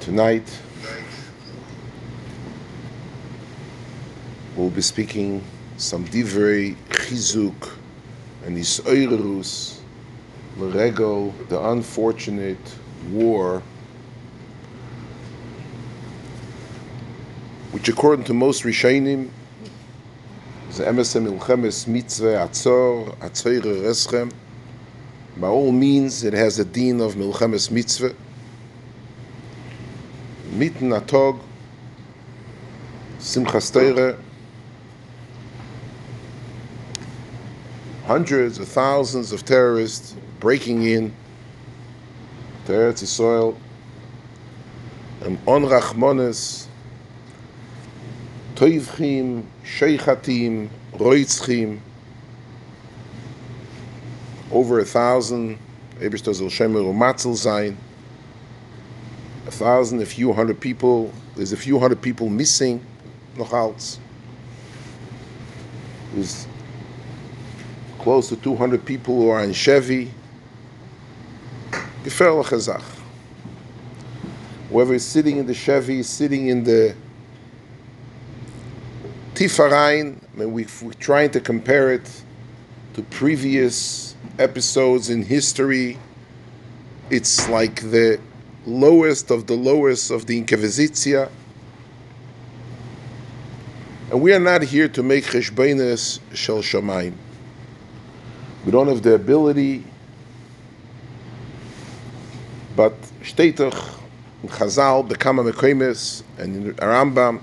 Tonight, we'll be speaking some divrei chizuk and isoirus l'regel, the unfortunate war, which according to most Rishonim is emesem ilchemes mitzvah atzor reschem. By all means, it has a deen of milchemes mitzvah. Mitten atog, simchas Torah, hundreds of thousands of terrorists breaking in to Eretz Yisrael, and on Rachmanis, Toivchim, Sheichatim, Roitzchim, over a thousand, Ebershter soll Shemer Matzel sein, a thousand, a few hundred people, there's a few hundred people missing, noch als. There's close to 200 people who are in Chevy. Gefährliche Sache. Whoever is sitting in the Chevy, sitting in the Tifarain, I mean, we, we're trying to compare it to previous episodes in history. It's like the lowest of the lowest of the Inquisition. And we are not here to make cheshbainas shel shamayim. We don't have the ability, but shteitach in Chazal, Bekama Mekoimes, and in Rambam,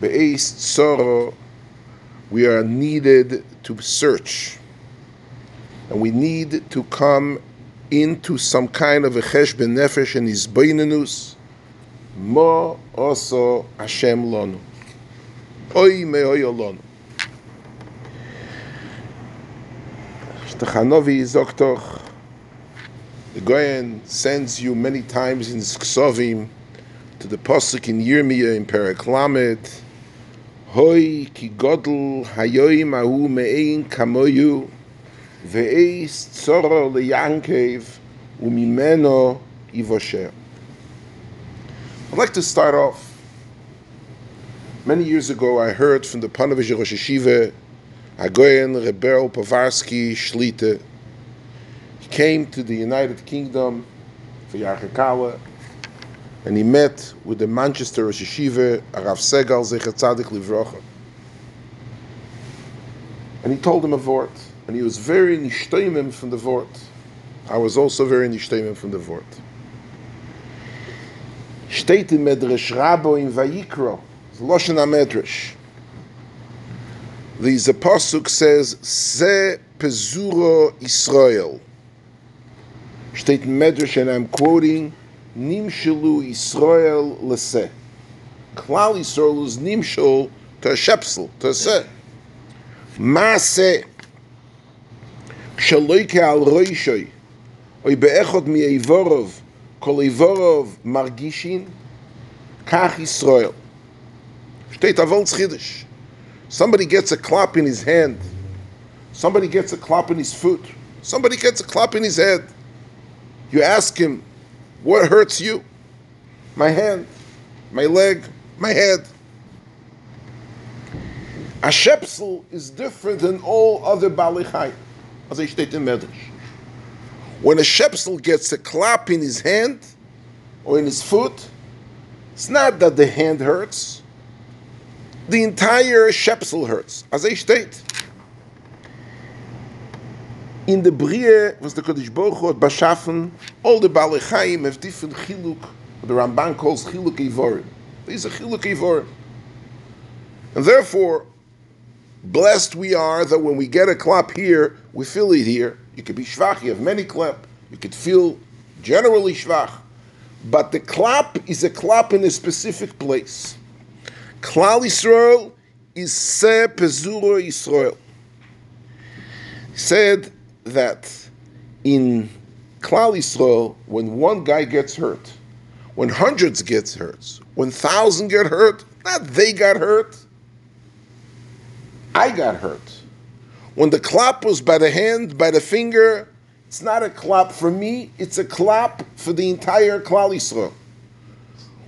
Be'ez Tzoro, we are needed to search. And we need to come into some kind of a chesh benefesh and izbainenus, mo oso Hashem lonu. Oy me oy lonu. Stachanovi sagt doch, the Goyen sends you many times in Ksovim to the Pasuk in Yirmiyah in Perek Lamed, Hoi ki godel hayoim ahu me'ein kamoyu, tzoro le'yankev, umimeno ivosher. I'd like to start off. Many years ago, I heard from the Ponevezh Rosh Hashiva, Agoyen Rebel Povarsky Shlita. He came to the United Kingdom for Yarchakala, and he met with the Manchester Rosh Hashiva, Arav Segal Zecher Tzadik Livrocha. And he told him a vort, and he was very nishtoimim from the vort. I was also very nishtoimim from the vort. Steht in Medrash Rabo in Vayikro, Loshen HaMedrash. The Zapasuk says, Se Pezuro Israel. Steht Medrash, and I'm quoting, Nimshelu Israel Lese. Klal Yisrael is Nimshel to a Shepsel, to a Se. Maase. Shaloike al Roishoi. Oy be'echot mi Eivorov. Kol Eivorov margishin. Kach Yisrael. Steht Avon Tzchidish. Somebody gets a clap in his hand. Somebody gets a clap in his foot. Somebody gets a clap in his head. You ask him, what hurts you? My hand, my leg, my head. A shepsel is different than all other balichai, as I state in Medrash. When a shepsel gets a clap in his hand or in his foot, it's not that the hand hurts, the entire shepsel hurts, as I state. In the Brie was the Kodesh Hu Bashafen, all the Balei Chaim have different chiluk, what the Ramban calls chiluk ivorim. These are chiluk ivorim. And therefore, blessed we are that when we get a clap here, we feel it here. You could be shvach, you have many clap, you could feel generally shvach. But the clap is a clap in a specific place. Klal Yisrael is Se Pezuro Yisrael. Said that in Klal Yisrael, when one guy gets hurt, when hundreds gets hurt, when thousand get hurt, not they got hurt, I got hurt. When the clap was by the hand, by the finger, it's not a clap for me, it's a clap for the entire Klal.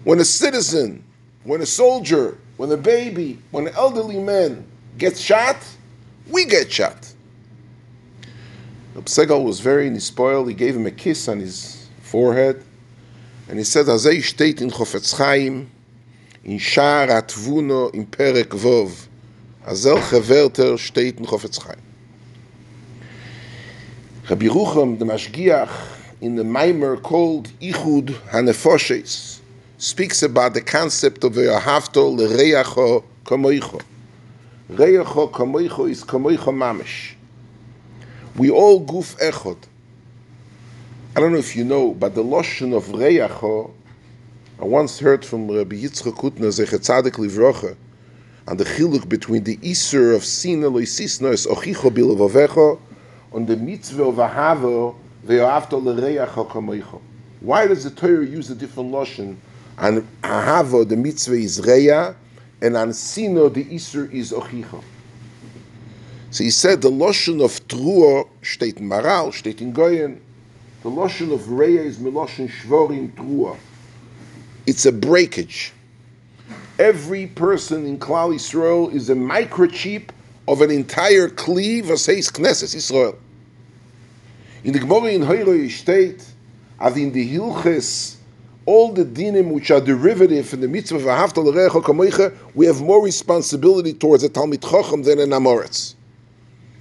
When a citizen, when a soldier, when a baby, when an elderly man gets shot, we get shot. Segal was very nispoiled. He gave him a kiss on his forehead, and he said, "Azay steht in Chofetz Chaim, in Shar Atvuno, in Perek Vov. Azel Cheverter steht in Chofetz Chaim." Rabbi Rucham, the Mashgiach, in the Maimer called Ichud Hanefoshes, speaks about the concept of Ve'ahavto L'Reyacho Kamoicho. Reyacho Kamoicho is Kamoicho Mamish. We all guf echod. I don't know if you know, but the lotion of Reyacho, I once heard from Rabbi Yitzchak Hutner, Zechet Tzadik Livrocha, and the chiluk between the Isser of Sina Loisisno es Ochicho Bilavavecho and the mitzvah of Ahavo ve'afto l'reyacho kamoicho. Why does the Torah use a different lotion? On Ahavo, the mitzvah is reya, and on Sino, the Isser is Ochicho. So he said the lotion of Truo steht in Maral, steht in Goyen. The lotion of Reya is Miloshin Shvorim Truo. It's a breakage. Every person in Klal Yisrael is a microchip of an entire Kli Vaseis Knesset Yisrael. In the Gemara in Hoyroi state, as in the Hilches, all the dinim which are derivative from the mitzvah of Ahavta l'recha kamoicha, we have more responsibility towards a Talmid Chacham than an Amoritz.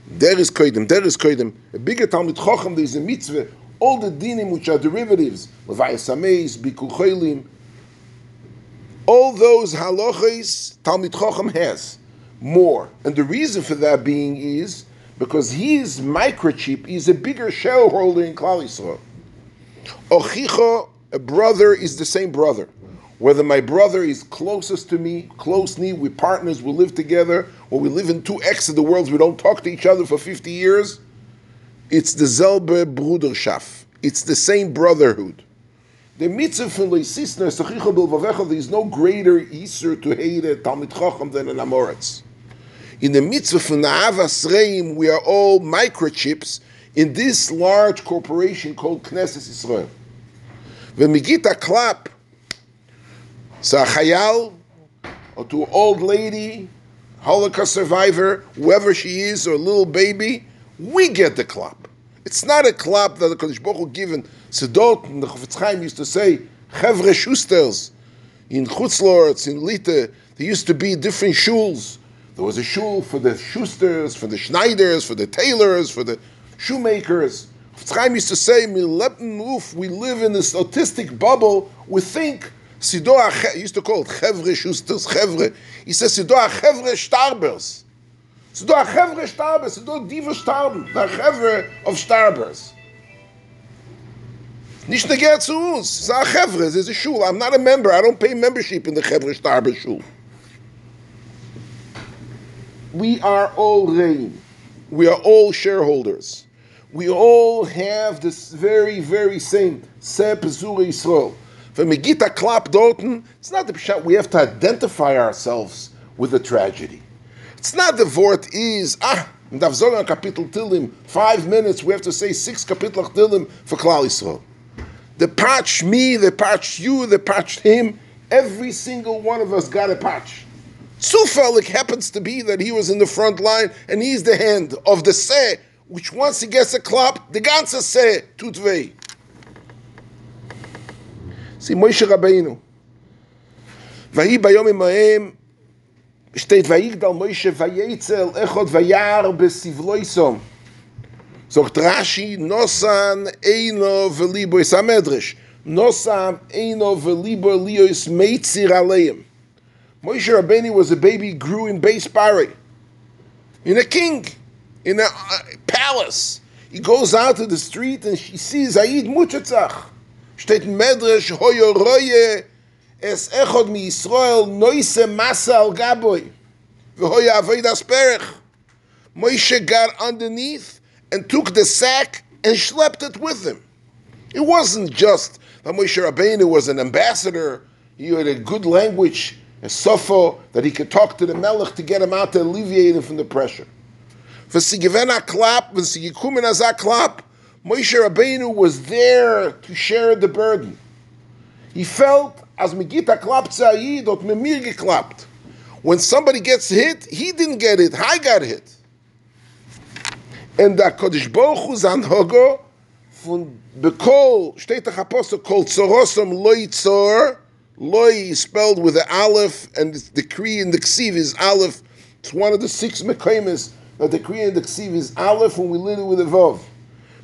There is koidim, there is koidim. A bigger Talmid Chacham, there is a mitzvah. All the dinim which are derivatives, Ameis, Bikul Cholim, all those halachas Talmid Chacham has more. And the reason for that being is because his microchip is a bigger shareholder in Klal Yisrael. Ochicha, a brother, is the same brother. Whether my brother is closest to me, close knee, we partners, we live together, or we live in two X of the worlds, we don't talk to each other for 50 years, it's the Zelbe Bruderschaft. It's the same brotherhood. The mitzvah from Leisisner, Sechicha Bilvavecha, there is no greater Isser to hate a Talmid Chacham than an Amoritz. In the mitzvah from Na'avas Reim, we are all microchips in this large corporation called Knesset Israel. When we get a clap, so a chayal, or to an old lady, Holocaust survivor, whoever she is, or a little baby, we get the clap. It's not a clap that the Kodesh Baruch Hu given. Sedot, and the Chofetz Chaim used to say, Chevre Schusters, in Chutzlords, in Lite, there used to be different shuls. There was a shul for the Schusters, for the Schneiders, for the tailors, for the shoemakers. Chofetz Chaim used to say, we live in this autistic bubble. We think, he used to call it Chevre Schusters, Chevre. He says, Sido Chevre Starbers. Sido Chevre Starbers, Sido Diva Starben, the Chevre of Starbers. Nicht negert zu uns. Es ist ein Chevre, es ist a shul. I'm not a member. I don't pay membership in the Chevre Starber shul. We are all rein. We are all shareholders. We all have this very, very same Seh Pesur Yisrael. When we get a clap dorten, it's not the pshat we have to identify ourselves with the tragedy. It's not the word is, ah, in Dav Zogan Kapitel Tilim, five minutes, we have to say six Kapitel Tilim for Klal Yisrael. The patch me, the patch you, the patch him, every single one of us got a patch. Zufällig happens to be that he was in the front line and he's the hand of the Seh, which once he gets a clap, the ganze Seh tut weh. See, Moshe Rabbeinu. ויהי ביום עמהם, steht Vayigdal Moshe Vayetzel Echot Vayar Besivloisom. Sogt Rashi, Nosan Eino Velibo isamedrish Nosan Eino Velibo lios Meitzir Aleim. Moshe Rabbeinu was a baby, grew in Beis Bari, in a king, in a uh, palace. He goes out to the street and she sees Aid Muchatzach. Steht Medrash Hoyoroye es echod mi Yisrael noise masa al gaboy. V'hoyo avoid asperech. Moshe got underneath and took the sack and schlepped it with him. It wasn't just that Moshe Rabbeinu was an ambassador, he had a good language, a sofo, that he could talk to the melech to get him out to alleviate him from the pressure. For Sigivena klap, when Sigikumen azak klap, Moshe Rabbeinu was there to share the burden. He felt as Megita klappt Zayid, dort mit mir. When somebody gets hit, he didn't get it, I got hit. And the Kodesh Baruch Hu zan Hogo, von Bekol, steht der Kol Zorosom Loi Tzor, Loi is spelled with the Aleph, and the decree in the Ksiv is Aleph. It's one of the six Mekaimis, that the decree in the Ksiv is Aleph, and we learn it with a Vav.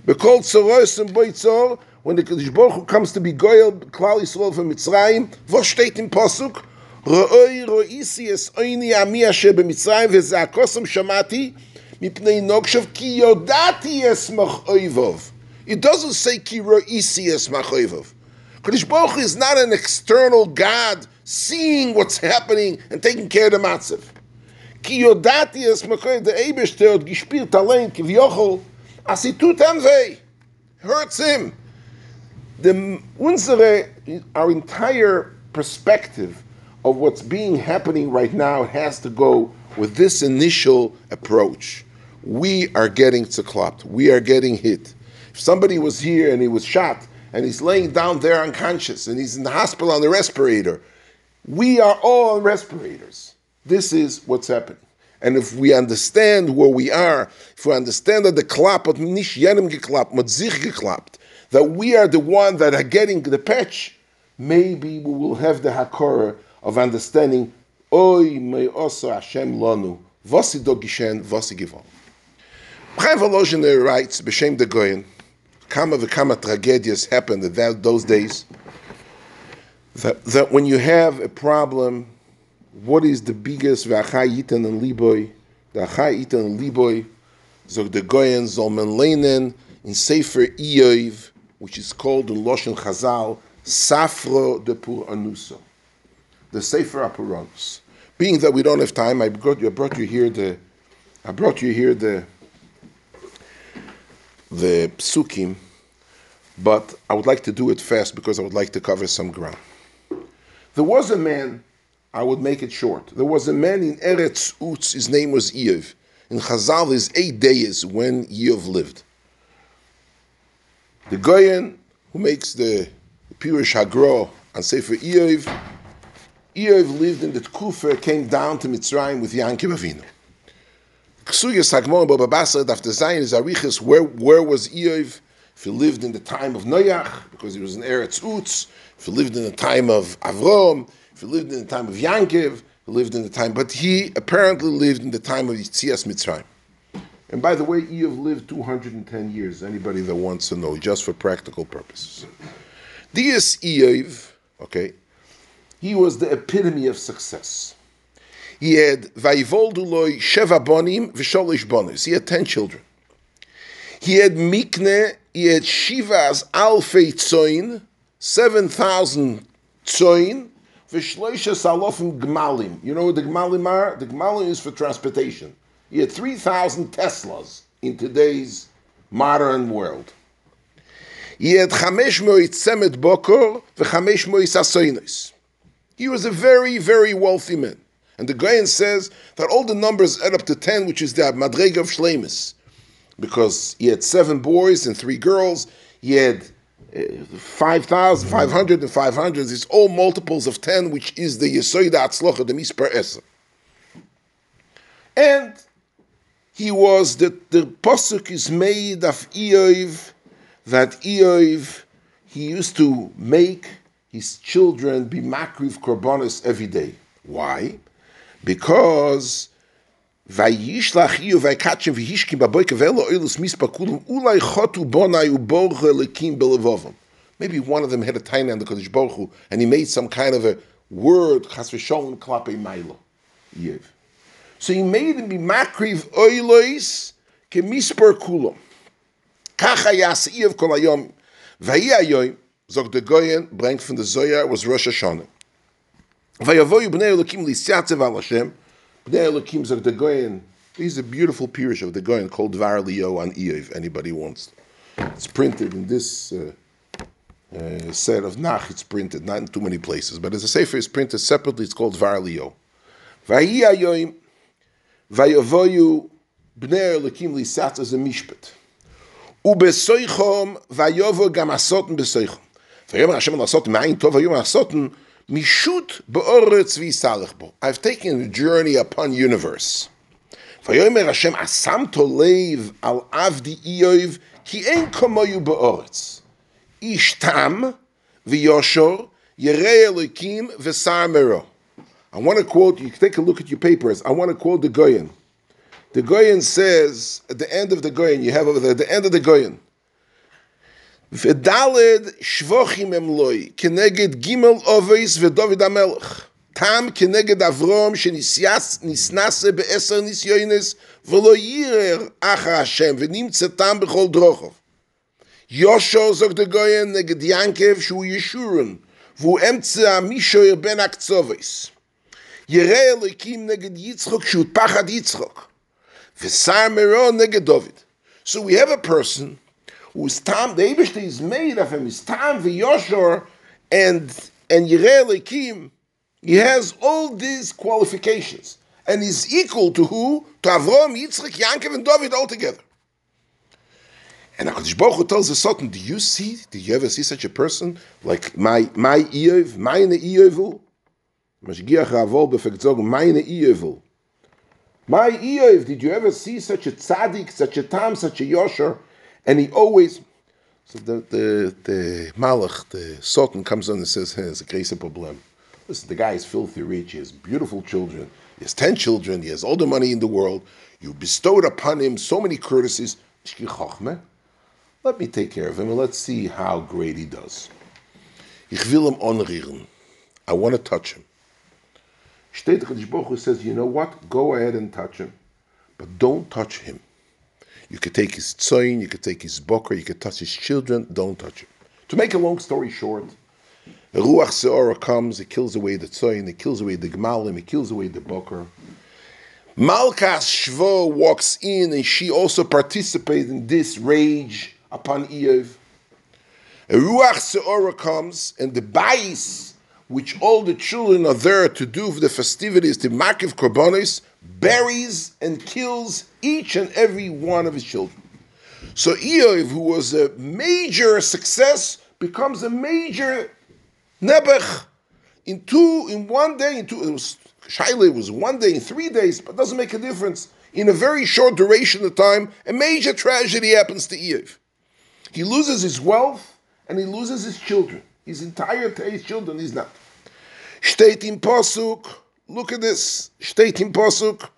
Bekol Tzorosom Boi Tzor, when the Kodesh Baruch Hu comes to be Goyal, Klal Yisrael from Mitzrayim, was steht im Posuk? Ro'oi ro'isi es oini ami asher b'Mitzrayim, v'za'akosam shamati, mipnei nokshav ki yodati es machoivov. It doesn't say ki ro'isi es machoivov. Kodesh Baruch Hu is not an external God seeing what's happening and taking care of the matzav. Ki yodati es machoiv, the Ebershter hat gespielt allein, kivyochol, as he tut. Hurts him. The, unsere, our entire perspective of what's being happening right now has to go with this initial approach. We are getting tzaklopped. We are getting hit. If somebody was here and he was shot and he's laying down there unconscious and he's in the hospital on the respirator, we are all on respirators. This is what's happening. And if we understand where we are, if we understand that the klap hat nicht jenem geklappt, mit sich geklappt, that we are the one that are getting the patch, maybe we will have the hakora of understanding, Oy mei osa Hashem lanu, vasi do gishen, vasi givon. Chaim Volozhin writes, B'Shem de Goyen, kama v'kama tragedias happened at that, those days, that, that when you have a problem, what is the biggest v'achai yitan and liboy, the achai yitan and liboy, zog de Goyen, zolmen leinen, in Sefer Iyoiv, which is called in Loshen Chazal, Safro de Pur Anuso, the Sefer Apuranus. Being that we don't have time, I brought you, I brought you here the, I brought you here the, the psukim, but I would like to do it fast because I would like to cover some ground. There was a man, I would make it short. There was a man in Eretz Utz, his name was Iyov. In Chazal is eight days when Iyov lived. The Goyen who makes the Pirush Hagro on Sefer Iyov, Iyov lived in the Tkufa, came down to Mitzrayim with Yankiv Avinu. Ksuyas Hagmon Baba Basra after Zayin is Arichas, where, where was Iyov? If he lived in the time of Noach, because he was in Eretz Utz, if he lived in the time of Avrom, if he lived in the time of Yankiv, he lived in the time, but he apparently lived in the time of Yitzias Mitzrayim. And by the way, Iyov lived 210 years, anybody that wants to know, just for practical purposes. Dias Iyov, okay, he was the epitome of success. He had Vayivolduloi Sheva Bonim V'Sholish Bonis. He had 10 children. He had Mikne, he had Shivas Alfei Tzoin, 7,000 Tzoin, V'Shloisha Salofim Gmalim. You know what the Gmalim are? The Gmalim is for transportation. He had 3,000 Teslas in today's modern world. He. He was a very, very wealthy man. And the Gayan says that all the numbers add up to 10, which is the Madrega of Shlemis. Because he had seven boys and three girls. He had uh, 5,000, 500 and 500. It's all multiples of 10, which is the Yesoida Atzlocha, the Misper Eser. And he was, that the Pasuk is made of Eoiv, that Eoiv, he used to make his children be makriv korbanos every day. Why? Because Vayishlach Iyo Vaykachem Vihishkim Baboike Velo Oilus Mispa Kulam Ulai Chotu Bonai Uborche Lekim Belevovim. Maybe one of them had a tiny on the Kodesh Baruch Hu, and he made some kind of a word Chas v'Sholem Klape Mailo. Yev. So he made him be makriv oilois kemisper kulam. Kacha yas Iev kol hayom. Vayi hayoim, zog de Goyen, brengt from the Zoyar, was Rosh Hashanah. Vayavoyu bnei Elokim lisyatzev al Hashem. Bnei Elokim zog de Goyen. These are beautiful pirish of the Goyen called Dvar Leo on anybody wants. It's printed in this uh, uh, set of Nach, it's printed, not in too many places, but as a sefer is printed separately, it's called Dvar Leo. Vayi hayoim, vayavoyu bnei Elokim lisyatzev mishpat. ובסויכום ויובו גם הסוטן בסויכום. ויאמר השם לעשות מעין טוב ויאמר הסוטן Mishut be'oretz v'yisalech bo. I've taken a journey upon universe. Vayomer Hashem asam tolev al avdi Iyov ki ein komoyu be'oretz. Ish tam v'yoshor yerei elikim v'sar mero. I want to quote, you take a look at your papers, I want to quote the Goyen. The Goyen says, at the end of the Goyen, you have over there, the end of the Goyen, ודלת שבוכים הם לוי, כנגד גימל אובייס ודוד המלך. תם כנגד אברום שנסנסה בעשר ניסיונס ולא יירר אחר השם ונמצא תם בכל דרוכו. יושו זוג דגוין נגד ינקב שהוא ישורן והוא אמצע מישור בין הקצובס. ירא אלוקים נגד יצחוק שהוא פחד יצחוק. ושר מרון נגד דוד. So we have a person whose tam the Eibishter is made of him, his tam v'yoshor and and Yireh Elikim, he has all these qualifications. And he's equal to who? To Avram, Yitzchak, Yankov, and David all together. And HaKadosh Baruch Hu tells the Sultan, do you see, did you ever see such a person? Like my, my Iyov, meine Iyovu? Mashgiach Ravol meine. My Iyov, did you ever see such a tzaddik, such a tam, such a yosher? And he always, so the, the, the Malach, the Sultan comes on and says, hey, it's a crazy problem. Listen, the guy is filthy rich, he has beautiful children, he has 10 children, he has all the money in the world, you bestowed upon him so many courtesies. Let me take care of him and let's see how great he does. Ich will him onrieren. I want to touch him. Baruch says, you know what? Go ahead and touch him. But don't touch him. You could take his tzoyin, you could take his boker, you could touch his children, don't touch him. To make a long story short, the Ruach Seora comes, it kills away the tzoyin, it kills away the gmalim, it kills away the boker. Malkas Shvo walks in and she also participates in this rage upon Iyov. A Ruach Seora comes and the bais, which all the children are there to do for the festivities, the Makiv Korbanis, buries and kills each and every one of his children. So Eov, who was a major success, becomes a major Nebuch in two, in one day, in two, it was Shaila was one day, in three days, but doesn't make a difference. In a very short duration of time, a major tragedy happens to Eov. He loses his wealth and he loses his children. His entire his children, he's not. Steht in Posuk, look at this. Steht in Posuk.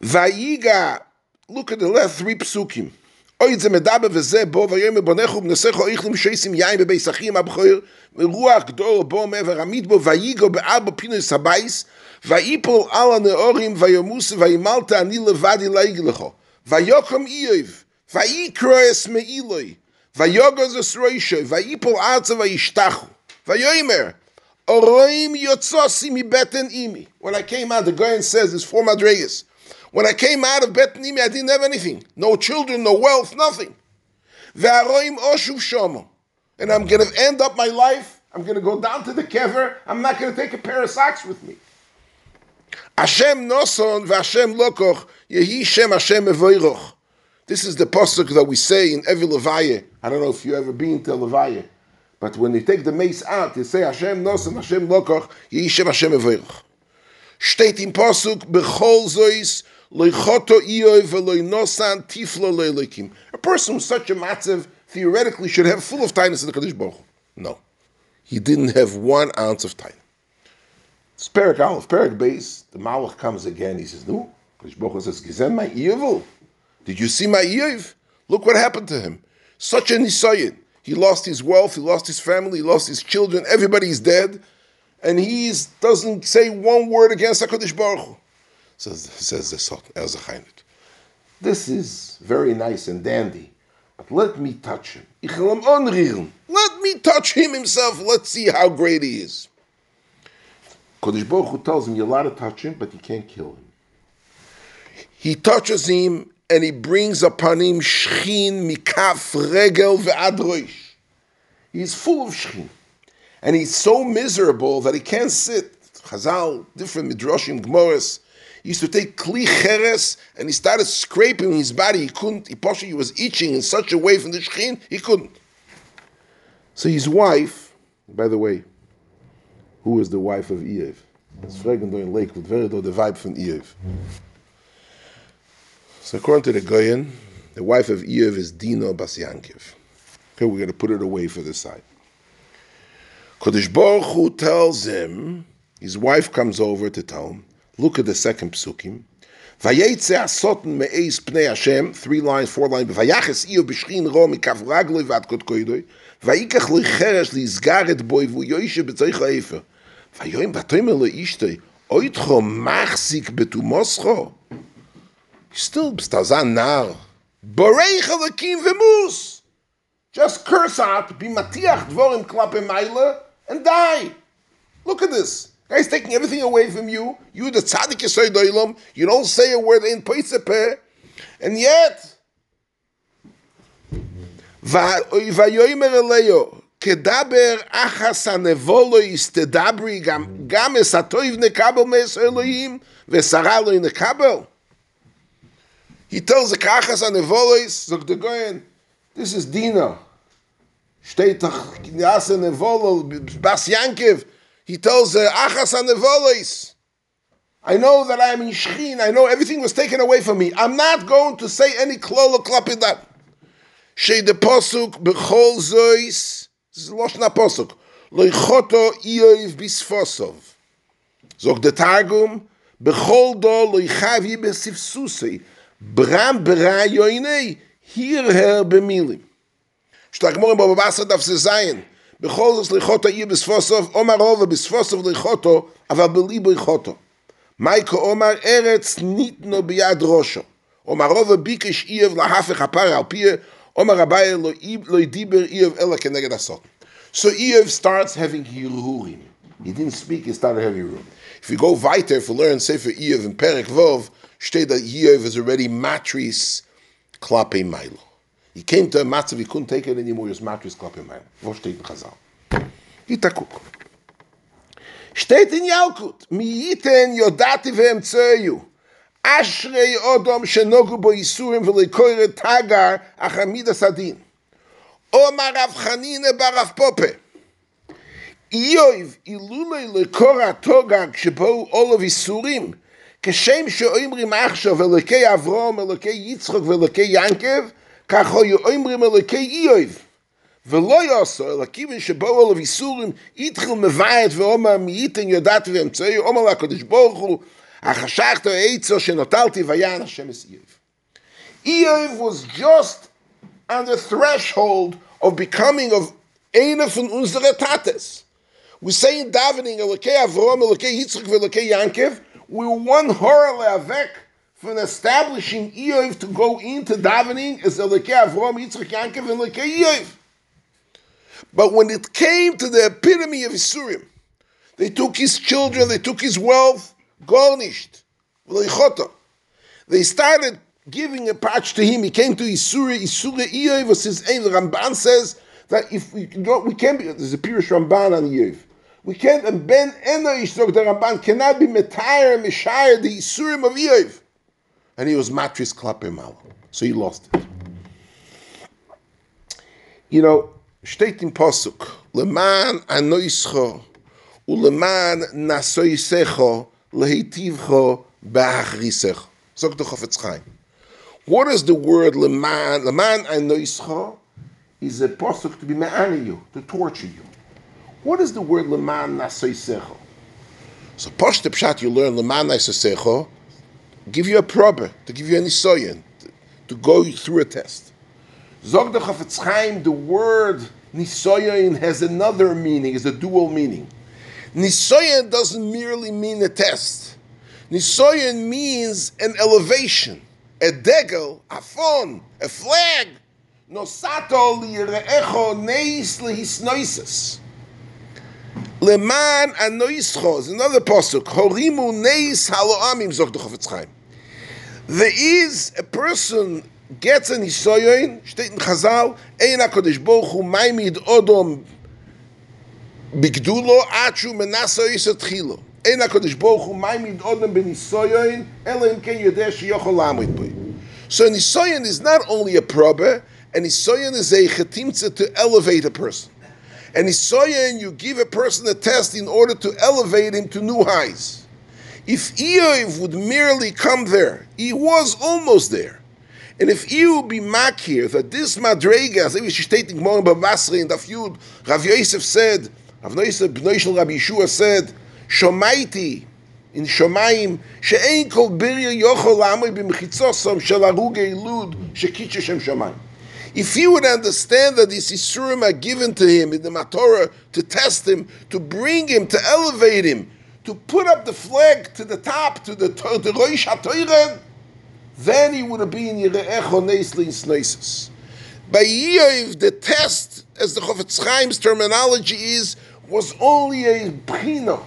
Vayiga, look at the last three psukim. אוי זה מדבר וזה בו ויאמר בונך ובנסיך איכלים שייסים יין בביס אחים הבכור ורוח גדול בו מעבר עמית בו ויגו בארבע פינוס הבייס ויפול על הנאורים וימוס וימלת אני לבדי להיג לכו ויוקם איוב ויקרא אס מאילוי ויוגז אס רוישוי ויפול ארצה וישתחו Vayoimer, Oroim yotzosi mi beten imi. When I came out, the Goyen says, it's four madregas. When I came out of beten imi, I didn't have anything. No children, no wealth, nothing. Varoim oshuv shomo. And I'm going to end up my life. I'm going to go down to the kever. I'm not going to take a pair of socks with me. Hashem noson v'Hashem lokoch yehi shem Hashem evoiroch. This is the pasuk that we say in every Levaya. I don't know if you've ever been to Levaya but when you take the mace out, you say Hashem noson Hashem lokoch yehi shem Hashem evoiroch. Steht im pasuk bechol zois a person who's such a matziv theoretically should have full of tightness in the Kaddish Baruch. No. He didn't have one ounce of tightness. It's Perak Aleph, Perak base, the Malach comes again, he says, no. Baruch says, Gizen my evil. Did you see my Yev? Look what happened to him. Such a Nisayan. He lost his wealth, he lost his family, he lost his children, everybody's dead, and he doesn't say one word against HaKadosh Baruch Hu says, says the Sultan, Erzachainet. This is very nice and dandy, but let me touch him. Let me touch him himself. Let's see how great he is. Kodesh Baruch Hu tells him, you're allowed to touch him, but you can't kill him. He touches him and he brings upon him shchin mikaf regel ve'adroish. He's full of shchin. And he's so miserable that he can't sit. Chazal, different midrashim, he used to take kli cheres and he started scraping his body. He couldn't. He, he was itching in such a way from the shechin he couldn't. So his wife By the way, who is the wife of Iev? It's fragen in Lakewood, very do the vibe from Iev. So according to the Goyen, the wife of Iev is Dino Bas. Okay, we're going to put it away for this side. Kodesh Baruch Hu tells him, his wife comes over to tell him, look at the second psukim, Vayetze asoten me'eis pnei Hashem, three lines, four lines, Vayaches iyo b'shchin ro mikav ragloi vat kot koidoi, Vayikach lo cheresh li zgaret boi vu yoishe b'tzoich ha'efer. Vayoim batoim lo ishtoi, oitcho machzik betumoscho Still b'stazan nar. Boreich alakim v'mus. Just curse out, be matiach dvorim klape meile, and die. Look at this. Guy's taking everything away from you. You, the tzaddik yisoy doilam, you don't say a word in poisepe, and yet, vayoimer eleyo, kedaber achas הנבולו יסתדברי גם, גם esatoiv nekabel mes Elohim, ושרה לא nekabel. He tells the Kachas on the Volis, Zog the Goyen, this is Dina. Steht Tach Kinyas on the Volis, Bas Yankiv. He tells the Achas on the Volis, I know that I am in Shchin. I know everything was taken away from me. I'm not going to say any klol or klap in that. Shei de posuk b'chol zois. This is Loshna posuk. Loichoto ioiv bisfosov. Zog the targum. B'chol do loichav yibesif. bram berayoinei, hier her bemilim. שתגמור בו בבאסר דף זיין, בכל זאת ליחותו אי בספוסוב, עומר רובו בספוסוב ליחותו, אבל בליבו יחותו. מייקו עומר ארץ ניתנו ביד ראשו. עומר רובו ביקש אייב להפך הפר על פיה, עומר אביי לא ידיבר אייב אלא כנגד הסות. So Eev starts having Hirurim. He didn't speak, he started having Hirurim. If you go weiter, if you learn Sefer Eev in Perek Vov, Shteda Yov is already matris klape mailo. He came to a matzav, he couldn't take it anymore, he was matris klape mailo. What steht in Chazal? Itakuk. Steht in Yalkut, mi yiten yodati ve'emtzeyu. אשרי אודום שנוגו בו איסורים ולקורא תגר אך עמיד הסדין. אומר רב חנינא ברב פופה, איוב אילולוי לקורא תוגר כשבאו עולב איסורים, כשם שאומרים עכשיו אלוקי אברום, אלוקי יצחוק ואלוקי ינקב, כך היו אומרים אלוקי איוב. ולא יעשו, אלא כיוון שבואו עולב איסורים, התחיל מבית ואומר מייתן יודעת ואמצעי, אומר לקדוש ברוך הוא, החשכת עצו שנוטלתי ויען השם es איוב. Eov was just on the threshold of becoming of eine von unsere Tates. We say in davening, Elokei Avrom, Elokei Yitzchak, Elokei Yankiv, we're one hora le'avek from establishing Eov to go into davening as Elokei Avrom, Yitzchak, Yankiv, and Elokei Eov. But when it came to the epitome of Isurim, they took his children, they took his wealth, garnished. They started giving a patch to him. He came to Isura, Isura Eov was his aim. The Ramban says that if we we can't be, there's a Pirish Ramban on Eov. We can't, and Ben Eno Yisrok, the Ramban cannot be Metire, Mishire, the Isurim of Eov. And he was matris klape mal. So he lost it. You know, steht Posuk, Leman anoischo, uleman nasoisecho, lehitivcho, beachrisecho. Zog the Chofetz Chaim. What is the word leman? Leman anoischa is a posuk to be ma'ani you, to torture you. What is the word leman nasoisecha? So posh the pshat you learn leman nasoisecha, give you a probe, to give you an isoyen, to, to go through a test. Zog the Chafetz Chaim, the word nisoyen has another meaning, is a dual meaning. Nisoyen doesn't merely mean a test. Nisoyen means an elevation a degel, a phone, a flag. Nosato lireecho neis lehisnoises. Leman anoischo another pasuk. Horimu neis haloamim zog the Chofetz Chaim. There is a person gets an isoyon steht in Chazal ein Hakadosh Baruch Hu maimid odom bigdulo achu menaso isatchilo. Ein Hakadosh Baruch Hu maimid odom ben isoyon elim ken yodeh sheyochol lamid boi. So an isoyon is not only a probe, an isoyon is a chetimtza to elevate a person. And Isoyan, you give a person a test in order to elevate him to new highs. If Eoiv would merely come there, he was almost there. And if you be makir that this madrega, as we steht in Gemara Bavasri the feud, Rav Yosef said, Rav Yosef Bnoishel Rabbi Yeshua said, Shomaiti, in Shomayim, she'ein kol birya yochol lamoy b'mechitzosom shel arugei lud shekitche shem. If he would understand that these Isurim are given to him in the Matorah to test him, to bring him, to elevate him, to put up the flag to the top, to the, to the HaTorah, then he would have been Yire'echo Nesli Snoisus. By Yoiv, the test, as the Chofetz Chaim's terminology is, was only a bchina.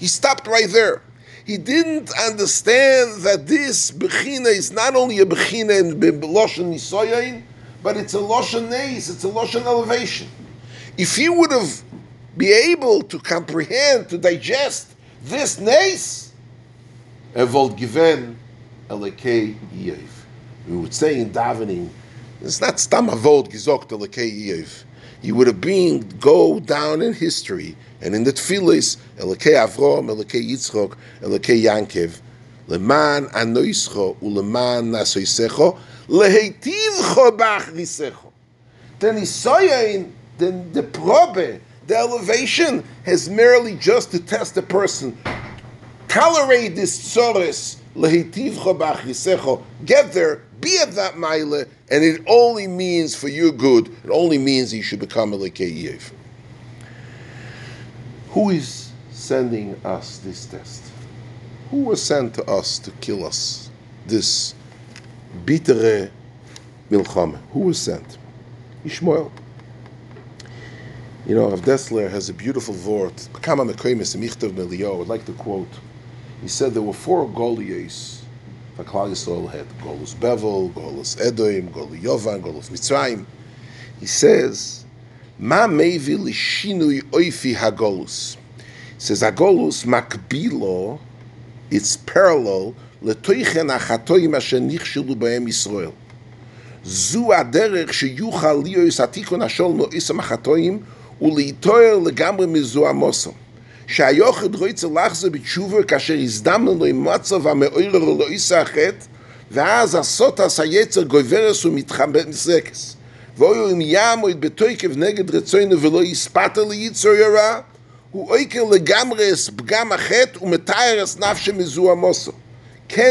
He stopped right there. He didn't understand that this bechina is not only a bechina in Loshen Nisoyain, but it's a Loshen Neis, it's a Loshen elevation. If he would have be able to comprehend, to digest this Neis, Evold given Elekei Yev. We would say in davening, it's not Stam Avod Gizokt Elekei Yev. He would have been go down in history and in the tefillis Elekei Avrom, Elekei Yitzchok, Elekei Yankev, leman anoischo uleman nasoisecho Then Isayain, then the probe, the elevation has merely just to test the person. Tolerate this bachrisecho. Get there, be at that mile, and it only means for your good. It only means you should become a lekeyev. Who is sending us this test? Who was sent to us to kill us? This bitere milchama. Who was sent? Ishmael. You know, Rav Dessler has a beautiful Michtav M'Eliyahu. I'd like to quote. He said there were four Goliaths that Klal had: Golus Bevel, Golus Edom, Golus Yovan, Golus Mitzrayim. He says, "Ma mevi lishinui oifi hagolus." He says hagolus makbilo. It's parallel לתויכן החתויים אשר נכשלו בהם ישראל. זו הדרך שיוכל ליו יסעתיקו נשול לו איסם ולהיטוער לגמרי מזו המוסו. שהיוחד רואי צלח זה בתשובה כאשר הזדמנו לו עם מצב המאוירר לו החטא ואז הסוטה סייצר גוברס ומתחמבן סקס. ואוי אם ים או יתבטויקב נגד רצוינו ולא יספת על ייצור ירע, הוא אוי כאילו לגמרי אס פגם החטא ומתאר אס נפשי מזו המוסו.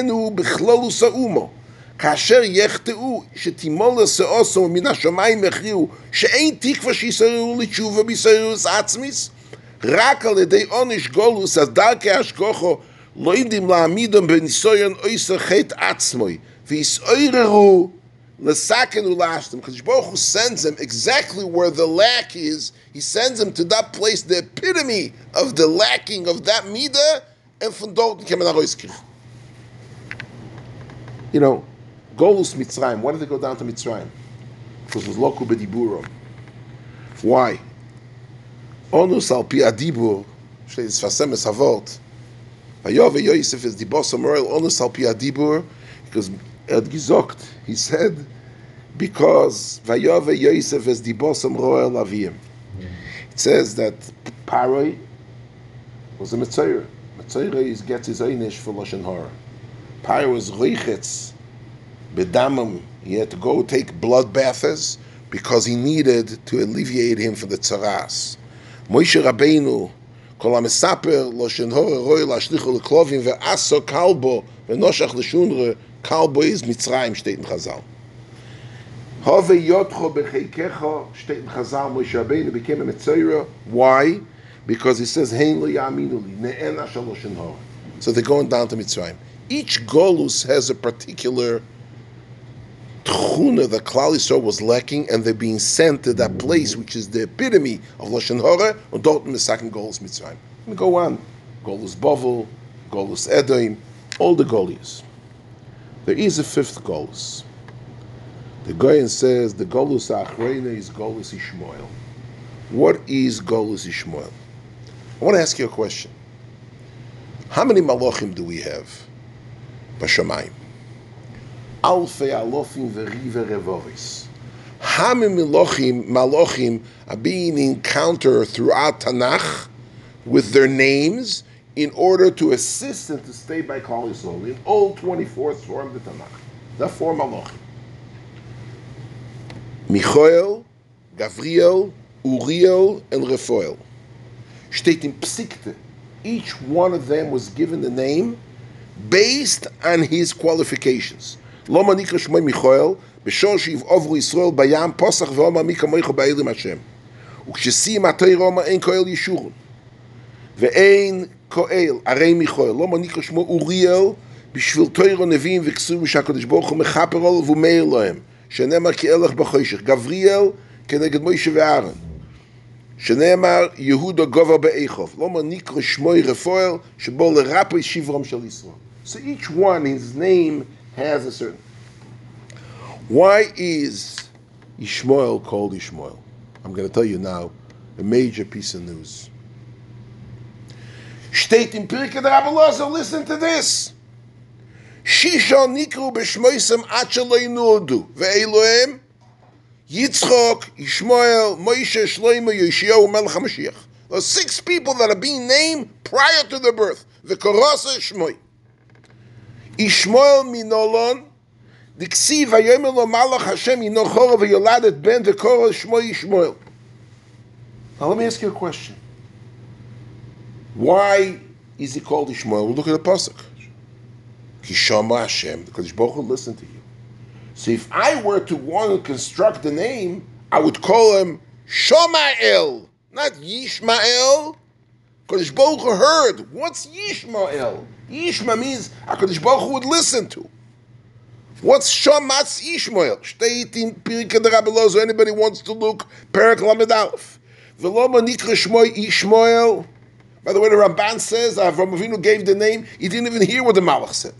הוא בכלולוס האומו. כאשר יחטאו, שתימול לשאוסו מן השמיים יכריעו, שאין תקווה שיסררו לתשובה ביסררוס עצמיס, רק על ידי עונש גולוס, אז דרכי השגוחו, לא יודעים להעמידם בניסויון אויסר חטא עצמוי, ויסעררו לסכן ולאשתם. Because Baruch Hu sends them exactly where the lack is, he sends them to that place, the epitome of the lacking of that midah, and von dort kommen nach Hause You know, Golus Mitzrayim. Why did they go down to Mitzrayim? Because it was loku bediburo. Why? Onus al pi adibur, sheis fasem es havot. Vayove Yosef is dibos amoral onus al pi adibur, because Ed Gizokt, he said, because Vayove Yosef is dibos amoral aviyim. It says that Paroi was a Mitzayr. Mitzayr is gets his einish for Lashon Hara. Paroi was Reichetz, bedamim, he had to go take blood baths because he needed to alleviate him for the tzaras. Moshe Rabbeinu, ha-mesaper lo shenhore roi lashlichu leklovim ve'aso kalbo ve'noshach l'shunre kalbo is Mitzrayim steht in Chazal. Hove yotcho becheikecho steht in Chazal Moshe Rabbeinu became a Mitzayra. Why? Because he says hein lo yaminu li lo shenhore. So they're going down to Mitzrayim. Each golus has a particular tchuna that Klal Yisrael was lacking, and they're being sent to that place which is the epitome of Lashon Hora, and dort in the second Golus Mitzrayim. We go on. Golus Bovel, Golus Edom, all the Golias. There is a fifth Golus. The Goyen says the Golus Achreina is Golus Ishmael. What is Golus Ishmael? I want to ask you a question. How many Malachim do we have? Bashamayim. Alfei alofim revoris. Hamim Milochim, Malochim are being encountered throughout Tanakh with their names in order to assist them to stay by Kol Yisrael. In all 24 form of the Tanakh. The four Malochim. Michael, Gavriel, Uriel, and Raphael. Steht in Psikte. Each one of them was given the name based on his qualifications. Loma nikra shmoi Michael, בשור שיבעוברו ישראל בים, פוסח ואומר מי כמוך באלים השם. וכשסיים התוירה אומר אין כהל ישורון. ואין כהל, הרי מיכאל, לא מניקו שמו אוריאל, בשביל תוירה נביאים וכסורים שהקדוש ברוך הוא מכפר עליו ומאיר להם, שנאמר כי אלך בחושך. גבריאל כנגד מוישה ואהרן. שנאמר יהודה גובר באיכוב. לא מניקו שמוי רפואל, שבו לרפוי שברום של ישראל. So each one, his name has a certain... Why is Ishmael called Ishmael? I'm going to tell you now a major piece of news. Steht in Pirkei Rabbi listen to this. Shisha nikru b'shmoisem acheloi nuodu. Ve'elohem, Yitzchok, Ishmael, Moshe, Shloimo, Yeshua, Melech HaMashiach. Those six people that are being named prior to their birth. V'korasa Shmoi. Ishmael minolon, דכסיב ויאמר לו מלאך השם הינו חורא ויולדת בן וקורא שמו ישמואל. Now let me ask you a question. Why is he called Ishmael? We'll look at the pasuk. Kishama Hashem, the Kodesh Baruch will listen to you. So if I were to want to construct the name, I would call him Shomael, not Yishmael. Kodesh Baruch heard. What's Yishmael? Yishma means HaKadosh Baruch would listen to. What's Shamatz Ishmael? Steht in Pirkei der Rabbi Lozo. Anybody wants to look? Perak Lamed Aleph. V'loma nikra Shmoy Ishmael. By the way, the Ramban says Avram Avinu gave the name. He didn't even hear what the Malach said.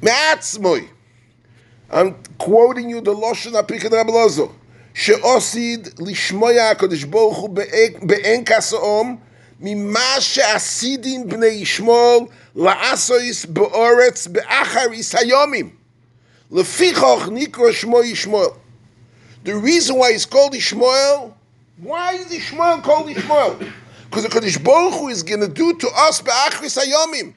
Me'atzmoy. I'm quoting you the Lashon HaPirkei der Rabbi Lozo. שאוסיד לשמוע הקדוש ברוך הוא באין כסאום ממה שעשידין בני ישמעאל לעשויס באורץ באחריס היומים. Lefichach nikra Shmo Yishmael. The reason why he's called Ishmael, why is Ishmael called Ishmael? Because the Kodesh Baruch Hu is going to do to us be'achris hayomim.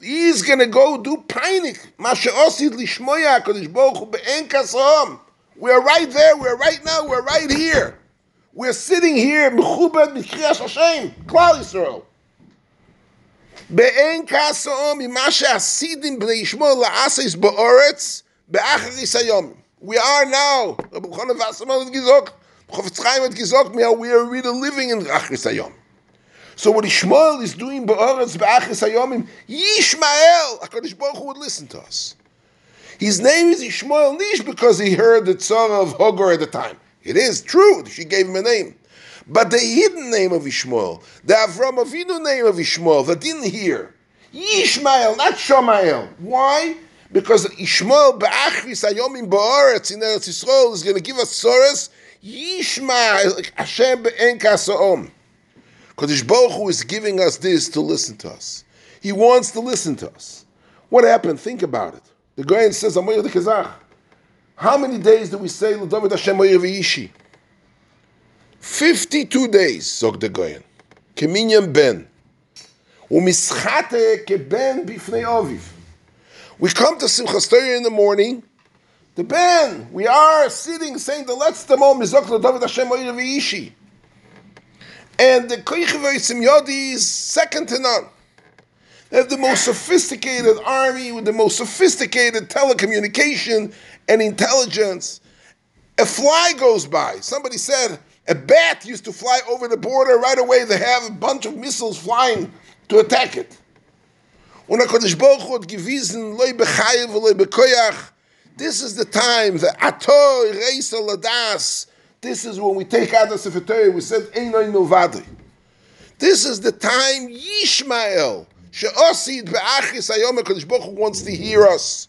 He's going to go do painik. Masha osid lishmoya Kodesh Baruch Hu be'en kasom. We're right there. We're right now. We're right here. We're sitting here. Mechubed b'kriyas Hashem. Klal Yisrael. Be'en kasom imasha asidim b'nei Yishmael la'asis ba'oretz. We are now, Rabbi Chanan Wasserman hat gesagt, Chofetz Chaim hat gesagt, we are really living in Achris Hayom. So what Ishmael is doing Ba'aretz Ba'achris Hayomim, Yishmael, HaKadosh Baruch Hu would listen to us. His name is Ishmael Nish because he heard the Tzara of Hagar at the time. It is true, she gave him a name. But the hidden name of Ishmael, the Avram Avinu name of Ishmael, that didn't hear, Yishmael, not Shamael. Why? because Ishmael Ba'achris Ayomim Ba'aretz in Eretz Yisrael is going to give us Soros Yishma Hashem Be'en Kasaom. Kodesh Baruch Hu is giving us this to listen to us. He wants to listen to us. What happened? Think about it. The Goyen says, Amoyer the Kazach. How many days do we say David Hashem Moyer V'ishi? 52 days, zog the Goyen. Ben. Umischate keben bifnei oviv. We come to Simchas Torah in the morning. The ben, we are sitting saying the let's the moment David Hashem V'ishi. And the Koichev Simyodi is second to none. They have the most sophisticated army with the most sophisticated telecommunication and intelligence. A fly goes by. Somebody said a bat used to fly over the border right away. They have a bunch of missiles flying to attack it. This is the time, the ladas. This is when we take out the Sefer we said, Einoi milvadri. This is the time, Yishmael, she'osid be'achis ayom, Kodesh Baruch wants to hear us.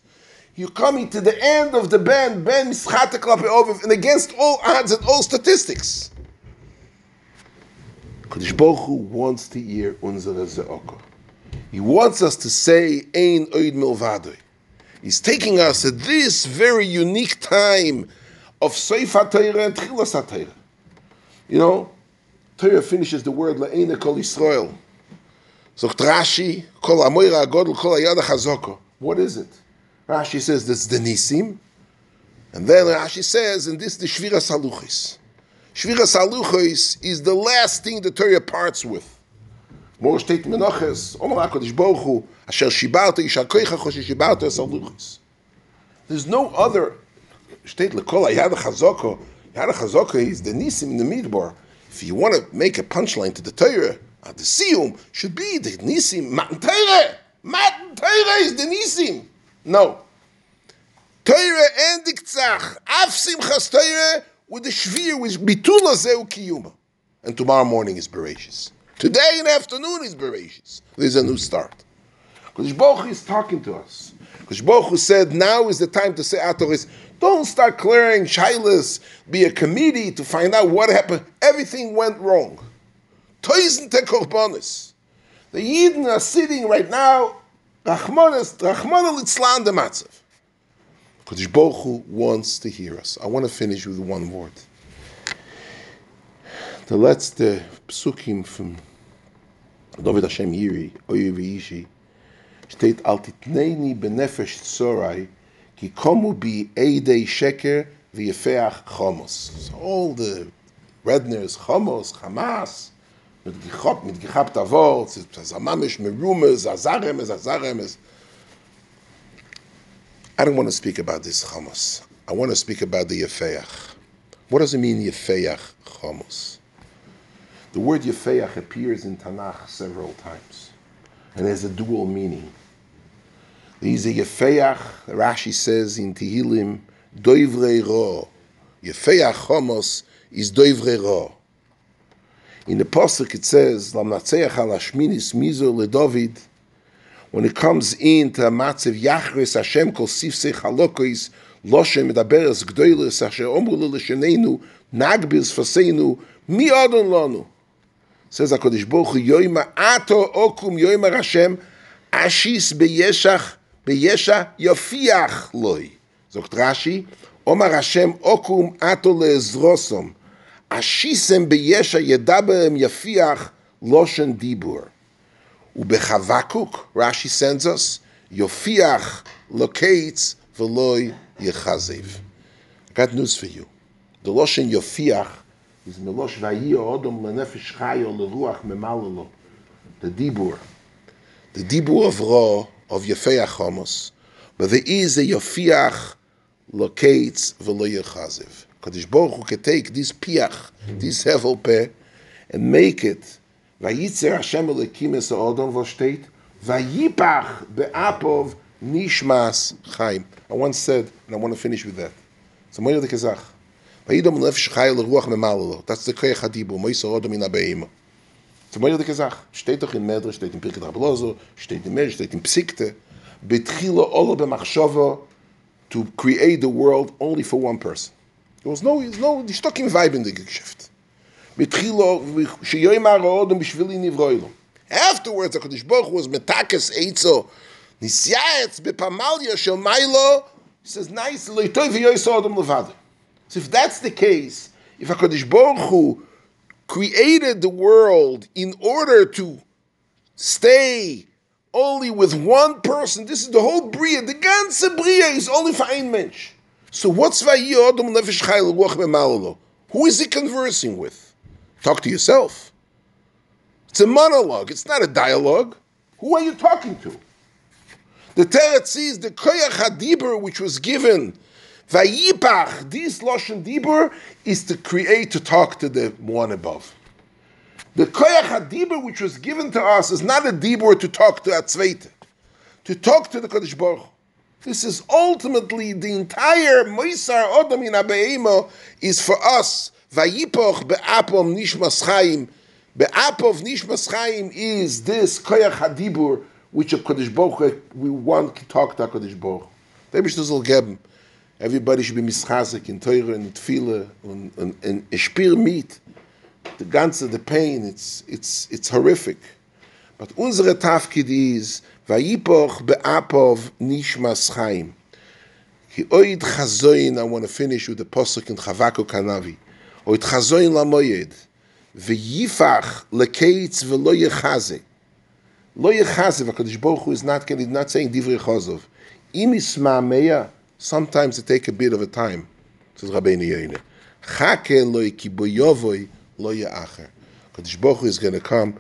You're coming to the end of the ben, ben mischate klape and against all odds and all statistics. Kodesh Baruch wants to hear unsere ze'okah. He wants us to say Ein Oid Milvadoi. He's taking us at this very unique time of Seif Torah and Tchilas Torah. You know, Torah finishes the word Le'ena Kol Yisrael. So Rashi, Kol Amoira Agodl Kol Ayada Chazoko. What is it? Rashi says this is the Nisim. And then Rashi says, and this is the Shvira Saluchis. Shvira Saluchis is the last thing the Torah parts with. More steht Menachas, Omar HaKadosh Baruch Hu, Asher Shibarta, Yishar Koicha Choshe Shibarta Saluchis. There's no other, steht Lekol Ayada Chazoko, Yada Chazoko is the Nisim in the Midbar. If you want to make a punchline to the Torah, uh, the Siyum should be the Nisim, Matan Torah. Matan Torah is the Nisim. No. Torah and Diktzach, Af Simchas Torah, with the Shvir, with Bitula Zeu Kiyuma. And tomorrow morning is Bereshis. Today in the afternoon is Bereshis. There's a new start. Because Baruch is talking to us. Because Baruch said, now is the time to say Atoris. Don't start clearing shilas, be a committee to find out what happened. Everything went wrong. Toisen te korbanis. The Yidden are sitting right now, Rachmanis, Rachmanah litzlan matzav. Kodesh Baruch Hu wants to hear us. I want to finish with one word. The letzte psukim from David Hashem Yiri, Oye V'ishi, steht, Al titneini benefesh tzorai, ki komu bi eidei sheker v'yefeach chomos. So all the Redners, chomos, Hamas, mit gichop, mit gichabt avot, zamamish, merumes, azaremes, azaremes. I don't want to speak about this chomos. I want to speak about the yefeach. What does it mean, yefeach chomos? The word yefeach appears in Tanakh several times, and has a dual meaning. There's a yefeach, Rashi says in Tehillim, doivrei ro. Yefeach chomos is doivrei ro. In the Pasuk it says, Lamnatzeach al Hashminis mizo leDavid, when it comes into a matzav Yachris Hashem kol sifsei chalokois, loshem medaberes gdoilis asher omru l'shenenu, nagbis faseinu, mi adon lanu. Says HaKadosh Baruch Hu, yoima ato okum yoima Hashem, ashis beyeshach, beyesha yofiach loy. Zogt Rashi, Omar Hashem okum ato leezrosom, ashisem beyesha yedaberem yafiach loshen dibur. Ubechavakuk, Rashi sends us, Yofiach locates veloy yechazev. I got news for you. The Loshen Yofiach is Melosh Vayiyo Odom Lenefesh Chayo Leruach Memalolo. The Dibur. The Dibur of Ra, of Homos. But there is a Yofiach locates veloy yechazev. Kadosh Baruch Hu can take this piach, mhm. this hevel peh, and make it Vayitzer Hashem Elokim es Odom, was steht, Vayipach be'apov nishmas chaim. I once said, and I want to finish with that. So Moyer the Kazach. Vayidom nefesh chayil ruach memalalo. That's the koyach hadibu. Moiser Odom in. So Moyer the Kazach. Steht doch in steht in Pirkei Rablozo, steht in steht in Psikte. Betchilo olo to create the world only for one person. There was no, there's no, die stocking vibe in the Geschäft. Afterwards, HaKadosh Baruch Hu was metakes eitzo, nisyayetz bepamalya shel mailo, he says, nice, loitoi v'yoyso adam levada. So if that's the case, if HaKadosh Baruch Hu created the world in order to stay only with one person, this is the whole Bria, the ganze Bria is only for ein Mensch. So what's vayi adam nefesh chayil ruach? Who is he conversing with? Talk to yourself. It's a monologue. It's not a dialogue. Who are you talking to? The Teretz sees the Koyach HaDibur, which was given, Vayipach, this Lashon Dibur, is to create, to talk to the one above. The Koyach HaDibur, which was given to us, is not a Dibur to talk to Atzveite, to talk to the Kodesh Baruch. This is ultimately the entire Moisar Odom in Abeimo is for us Vayipoch be'apom nishmas chaim. Be'apov nishmas chaim is this koyach hadibur which a Kodesh Baruch we want to talk to Kodesh Baruch. The Ebrish soll geben. Everybody should be mischazik in Torah and Tefillah and, and, and Espir meat. The ganze, the pain, it's, it's, it's horrific. But unsere Tafkid is Vayipoch be'apov nishmas chaim. He oid chazoin, I want to finish with the posuk in Chavako Kanavi. Oid chazoin lamoyed. V'yifach lekeitz v'lo yechaze. Lo yechaze, HaKadosh Baruch Hu is not, he's not saying divrei chazov. Im isma meya, sometimes it take a bit of a time, says Rabbeinu Yoine. Chake loy ki boyovoy lo ye'acher. HaKadosh Baruch Hu is going to come,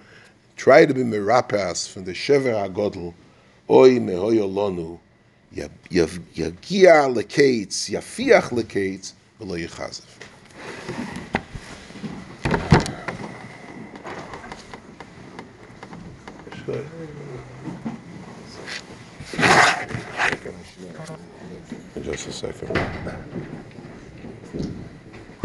try to be merapas from the Shever HaGodl, Oy mehoyolonu, yagia lekates, yafiach lekates, v'lo yichazif. Good. In just a second.